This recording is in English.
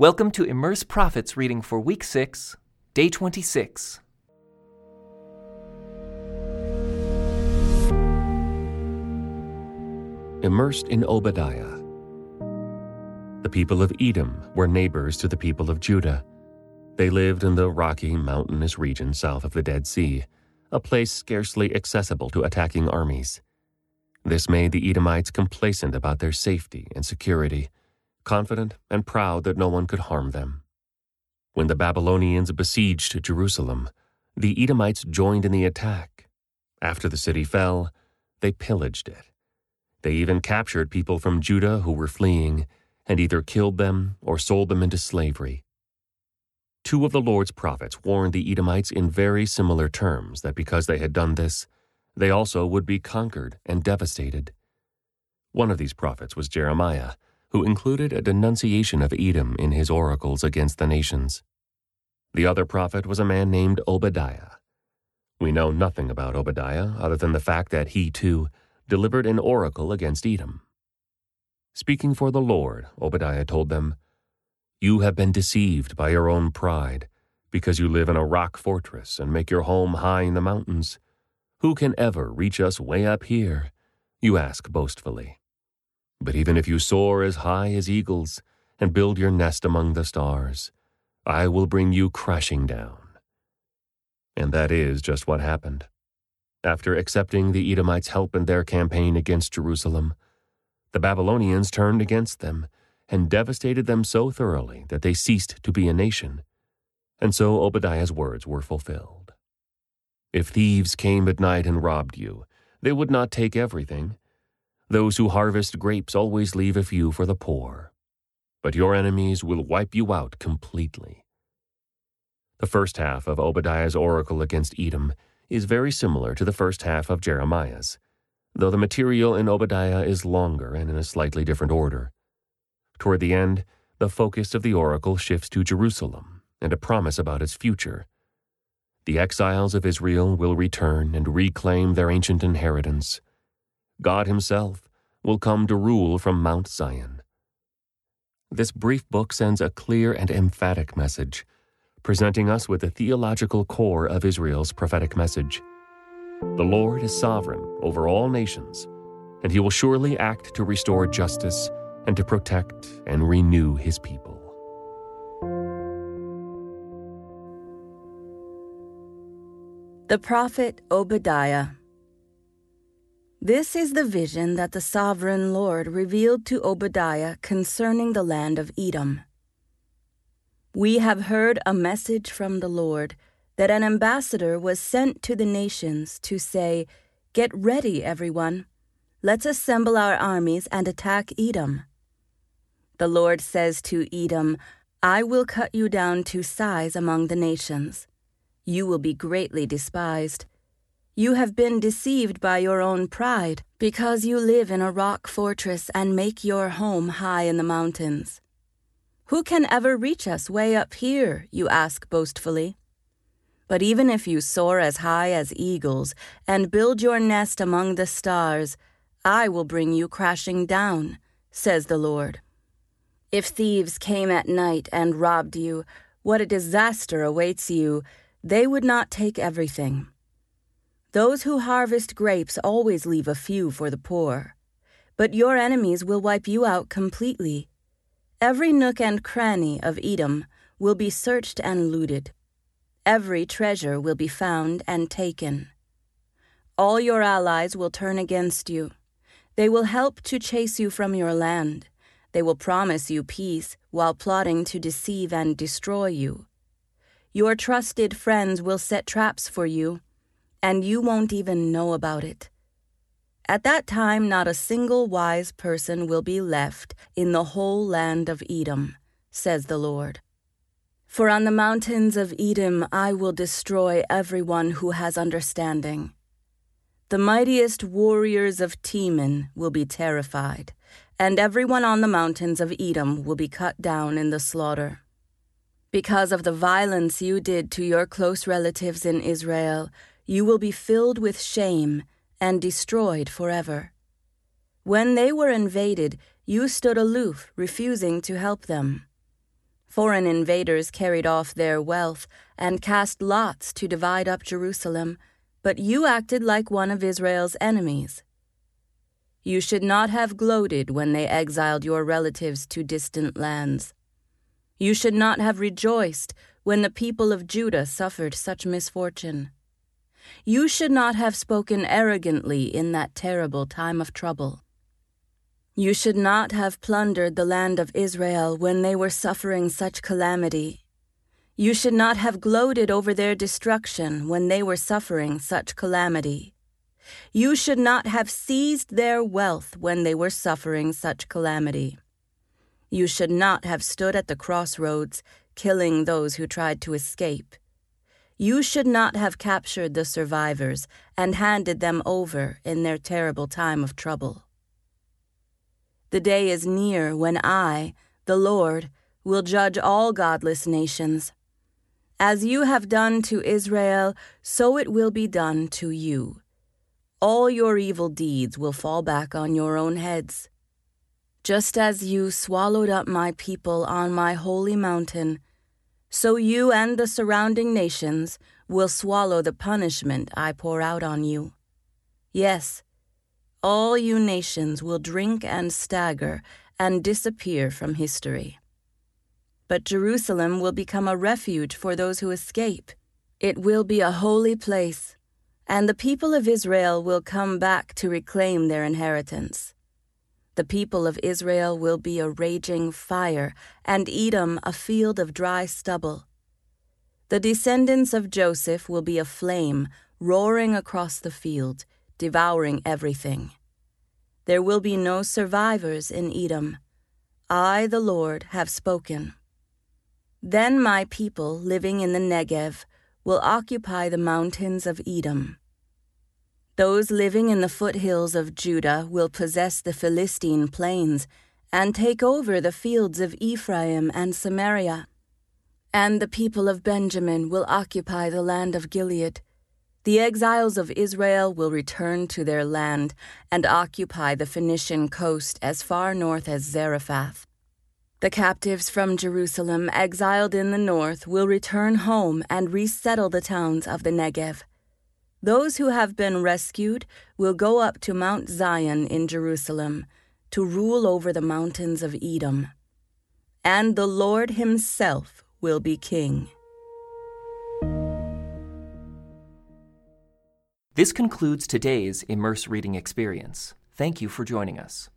Welcome to Immerse Prophets reading for week 6, day 26. Immersed in Obadiah. The people of Edom were neighbors to the people of Judah. They lived in the rocky, mountainous region south of the Dead Sea, a place scarcely accessible to attacking armies. This made the Edomites complacent about their safety and security, confident and proud that no one could harm them. When the Babylonians besieged Jerusalem, the Edomites joined in the attack. After the city fell, they pillaged it. They even captured people from Judah who were fleeing and either killed them or sold them into slavery. Two of the Lord's prophets warned the Edomites in very similar terms that because they had done this, they also would be conquered and devastated. One of these prophets was Jeremiah, who included a denunciation of Edom in his oracles against the nations. The other prophet was a man named Obadiah. We know nothing about Obadiah other than the fact that he, too, delivered an oracle against Edom. Speaking for the Lord, Obadiah told them, You have been deceived by your own pride, because you live in a rock fortress and make your home high in the mountains. Who can ever reach us way up here? You ask boastfully. But even if you soar as high as eagles and build your nest among the stars, I will bring you crashing down. And that is just what happened. After accepting the Edomites' help in their campaign against Jerusalem, the Babylonians turned against them and devastated them so thoroughly that they ceased to be a nation. And so Obadiah's words were fulfilled. If thieves came at night and robbed you, they would not take everything. Those who harvest grapes always leave a few for the poor. But your enemies will wipe you out completely. The first half of Obadiah's oracle against Edom is very similar to the first half of Jeremiah's though the material in Obadiah is longer and in a slightly different order. Toward the end, the focus of the oracle shifts to Jerusalem and a promise about its future. The exiles of Israel will return and reclaim their ancient inheritance. God Himself will come to rule from Mount Zion. This brief book sends a clear and emphatic message, presenting us with the theological core of Israel's prophetic message. The Lord is sovereign over all nations, and he will surely act to restore justice and to protect and renew his people. The Prophet Obadiah. This is the vision that the sovereign Lord revealed to Obadiah concerning the land of Edom. We have heard a message from the Lord that an ambassador was sent to the nations to say, Get ready, everyone. Let's assemble our armies and attack Edom. The Lord says to Edom, I will cut you down to size among the nations. You will be greatly despised. You have been deceived by your own pride, because you live in a rock fortress and make your home high in the mountains. Who can ever reach us way up here? you ask boastfully. But even if you soar as high as eagles and build your nest among the stars, I will bring you crashing down, says the Lord. If thieves came at night and robbed you, what a disaster awaits you! They would not take everything. Those who harvest grapes always leave a few for the poor. But your enemies will wipe you out completely. Every nook and cranny of Edom will be searched and looted every treasure will be found and taken. All your allies will turn against you. They will help to chase you from your land. They will promise you peace while plotting to deceive and destroy you. Your trusted friends will set traps for you, and you won't even know about it. At that time, not a single wise person will be left in the whole land of Edom, says the Lord. For on the mountains of Edom I will destroy everyone who has understanding. The mightiest warriors of Teman will be terrified, and everyone on the mountains of Edom will be cut down in the slaughter. Because of the violence you did to your close relatives in Israel, you will be filled with shame and destroyed forever. When they were invaded, you stood aloof, refusing to help them. Foreign invaders carried off their wealth and cast lots to divide up Jerusalem, but you acted like one of Israel's enemies. You should not have gloated when they exiled your relatives to distant lands. You should not have rejoiced when the people of Judah suffered such misfortune. You should not have spoken arrogantly in that terrible time of trouble. You should not have plundered the land of Israel when they were suffering such calamity. You should not have gloated over their destruction when they were suffering such calamity. You should not have seized their wealth when they were suffering such calamity. You should not have stood at the crossroads, killing those who tried to escape. You should not have captured the survivors and handed them over in their terrible time of trouble. The day is near when I, the Lord, will judge all godless nations. As you have done to Israel, so it will be done to you. All your evil deeds will fall back on your own heads. Just as you swallowed up my people on my holy mountain, so you and the surrounding nations will swallow the punishment I pour out on you. Yes, all you nations will drink and stagger and disappear from history. But Jerusalem will become a refuge for those who escape. It will be a holy place, and the people of Israel will come back to reclaim their inheritance. The people of Israel will be a raging fire, and Edom a field of dry stubble. The descendants of Joseph will be a flame, roaring across the field, devouring everything. There will be no survivors in Edom. I, the Lord, have spoken. Then my people living in the Negev will occupy the mountains of Edom. Those living in the foothills of Judah will possess the Philistine plains and take over the fields of Ephraim and Samaria. And the people of Benjamin will occupy the land of Gilead. The exiles of Israel will return to their land and occupy the Phoenician coast as far north as Zarephath. The captives from Jerusalem exiled in the north will return home and resettle the towns of the Negev. Those who have been rescued will go up to Mount Zion in Jerusalem to rule over the mountains of Edom. And the Lord Himself will be king. This concludes today's Immerse Reading Experience. Thank you for joining us.